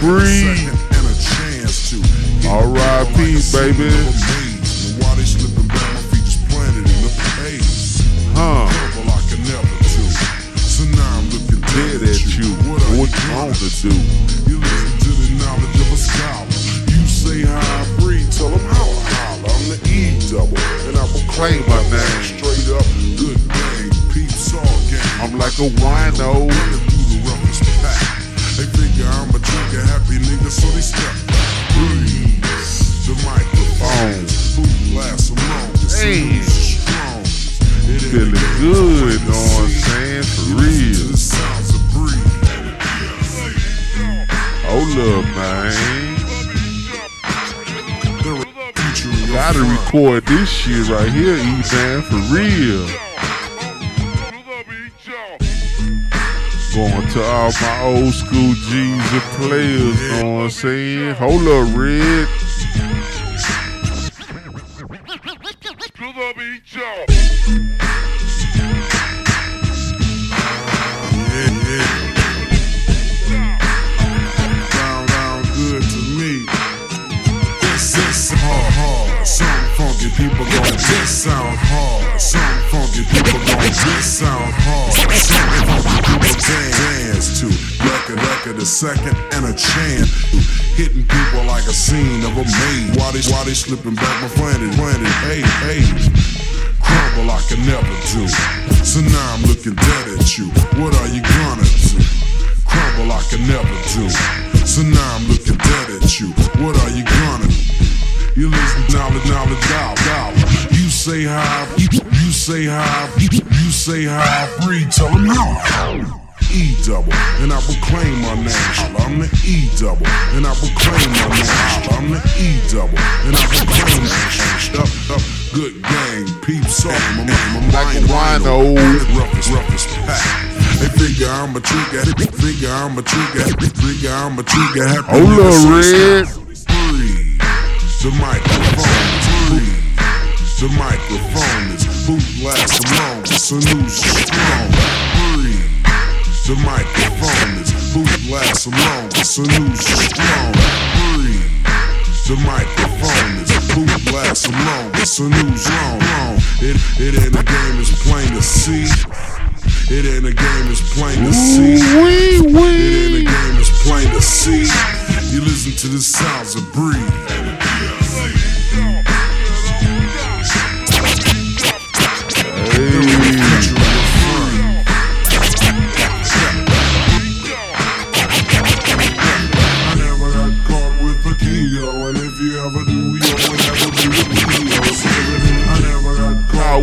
Breed. R.I.P. baby. While they slipping back, my feet just planted in the pace. Huh. Trouble I can never do. So now I'm looking Dead at you. What you want to do? You listen to the knowledge of a scholar. You say how I breathe, tell them how I holler. I'm the E double, and I will Claim my name. Straight up, good gang, peeps all gang. I'm like a wino. Running through the roughest pack. They figure I'm a happy nigga, so they step. Breeze, the microphone, blast along. Damn. Strong. It Feeling good, know what I'm saying? For real. to the sounds of Breed. Hold up, man. They're featuring your Gotta record this shit right here, E-Man, for real. Going to all my old school G's and players, know what I'm saying? Hold up, Red. A second and a chant. Hitting people like a scene of a maze. While they, while they slipping back my planet, planet, hey, hey. Crumble I can never do. So now I'm looking dead at you. What are you gonna do? Crumble I can never do. So now I'm looking dead at you. What are you gonna do? You listen knowledge, knowledge, down, down. You say hi, you, you say hi, you say hi, breathe. Tell them how. E double, and I will claim my name. I'm the E double, and I will claim my name. I'm the E double, and I will claim my name. Up, up, good gang, peeps off. My, my, my Like a mind wino. Roughest, roughest pack. They figure I'm a trigger, They figure I'm a trigger, They figure I'm a trigger. Happy up, so Red. Breathe. The microphone breathe. The microphone is boot blast along. So news strong. The microphone is boot blast along. So news strong. Breathe. The microphone is boot blast along. So news wrong. wrong. It it ain't a game, it's plain to see. It ain't a game, it's plain to see. It ain't a game, it's plain to see. You listen to the sounds of Breed.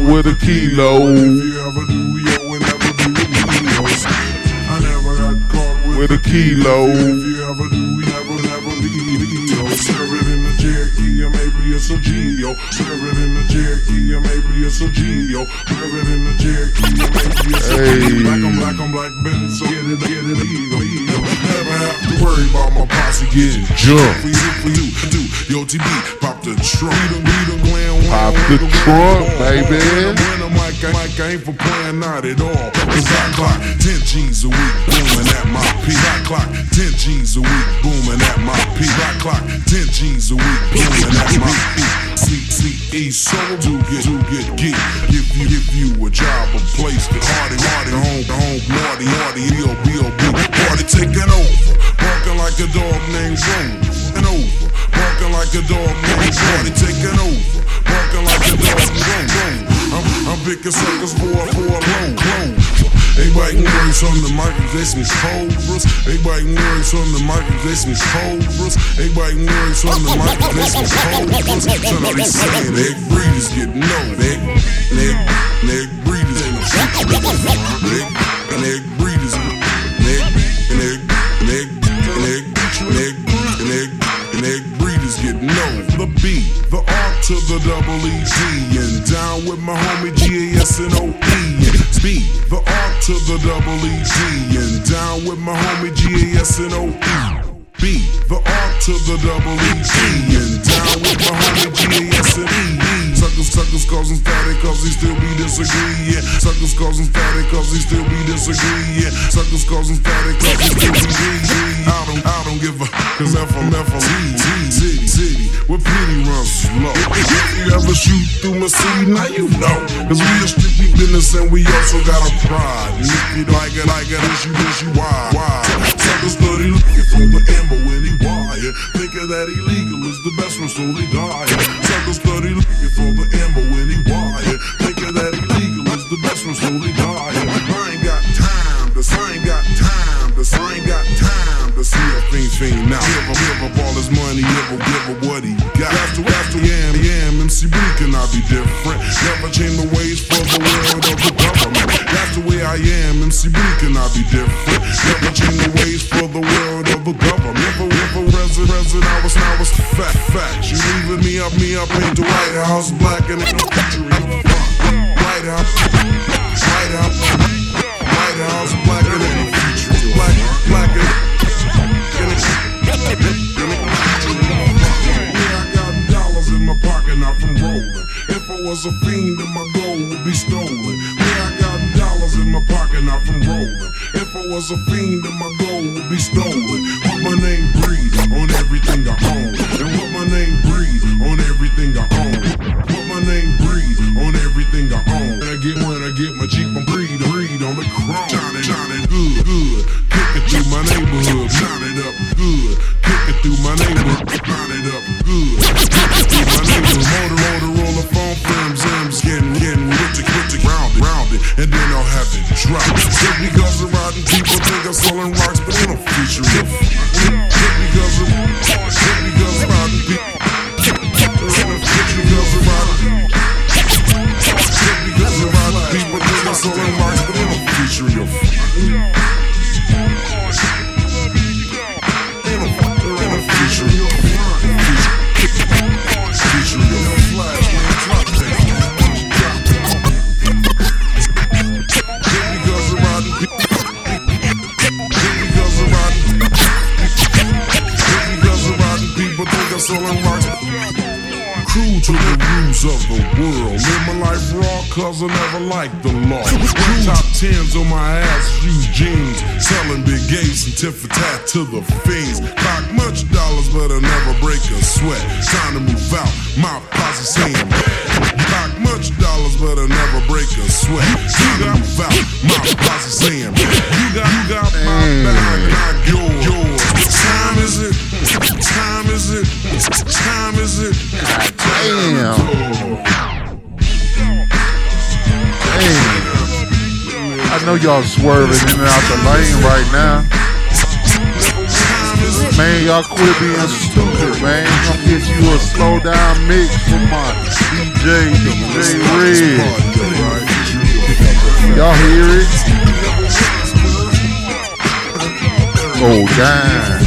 With a kilo. If you ever do, you will never be with. I never got caught with, With a kilo. If you ever do, you never, never be Leo. Serve it in the Cherokee, or maybe it's a Geo. Serve it in the Cherokee, or maybe it's a Geo. It in the Cherokee, maybe it's a Hey. Black on black on black Benz, so get it, get it, ego, ego. Never have to worry about my posse getting Jumped. For you, for you, do. Yo, TB, pop the trunk. We done, we done glam, Pop the trunk, baby. wham, wham, Mike, Mike, I ain't for playing not at all. Cause I clock 10 G's a week, booming at my peak. I clock 10 G's a week, booming at my peak. I clock 10 G's a week, booming at my peak. CCE, so do get, do get geek. Give you, give you a job, a place to party, party, home, home, naughty, naughty, B.O.B.O.B. Party taking over, barking like a dog named Rover. And over, barking like a dog named Party taking over, barking like a dog named Rover. I'm, I'm picking suckers for a, for a loan, loan. They biting words on the mic, they some cobras. They biting words on the mic, they some cobras. They biting words on the mic, they some cobras. So now they saying egg breeders get no egg, egg, egg breeders ain't no shit. And egg breeders, egg, and egg, and egg, and egg breeders get no. The B, the R to the double E D, and down with my homie G A S N O E. B, the R to the double E D, and down with my homie G A S N O E. B, the R to the double E G, and down with my homie G A S and E. Suckers, suckers causing static cause he still be disagree, yeah. Suckers causing static cause he still be disagree, yeah. Suckers causing static cause he still be disagree. I don't, I don't give a, cause F from F from E, city, city, where pity runs slow. If you ever shoot through my city, now you know. Cause we a strictly business and we also got a pride. And if you like it, like it, issue, issue, why, why? Suckers study looking for the amber when he wire. Thinking that illegal is the best one, so they die. Suckers study looking for the amber when he wire. Thinking that illegal is the best one, so they die. I ain't got time, this I ain't got time, this I ain't got time to see a fiend fiend now. Give him, give up all his money, give him, give him Cannot be different. Never change the ways for the world of the government. That's the way I am, MC B cannot be different. Never change the ways for the world of the government. Never, never resident, resident, I was, now was fat, fat. You leaving me up, me up, paint the White House black and ain't no picture in the front. White House, was a fiend, then my gold would be stolen. What my name breed on everything I own. And what my name breed on everything I own. What my name breed on everything I own. When I get when I get my Jeep, I'm breed, breed on the chrome. Shine it good, don't I'm selling rocks. Cruel to the rules of the world. Live my life raw, cause I never liked the law. Top tens on my ass, use jeans. Selling big gates and tit for tat to the fiends. Clock much dollars, but I never break a sweat. Time to move out, my posse saying, Clock much dollars, but I never break a sweat. Time to move out, my posse saying, know y'all swerving in and out the lane right now. Man, y'all quit being stupid, man. I'm gonna get you a slow down mix from my DJ, DJ Red. Y'all hear it? Oh, damn.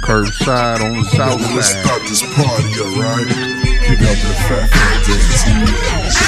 Curbside on the south Let's side. start this party, alright? Pick up the fat dance.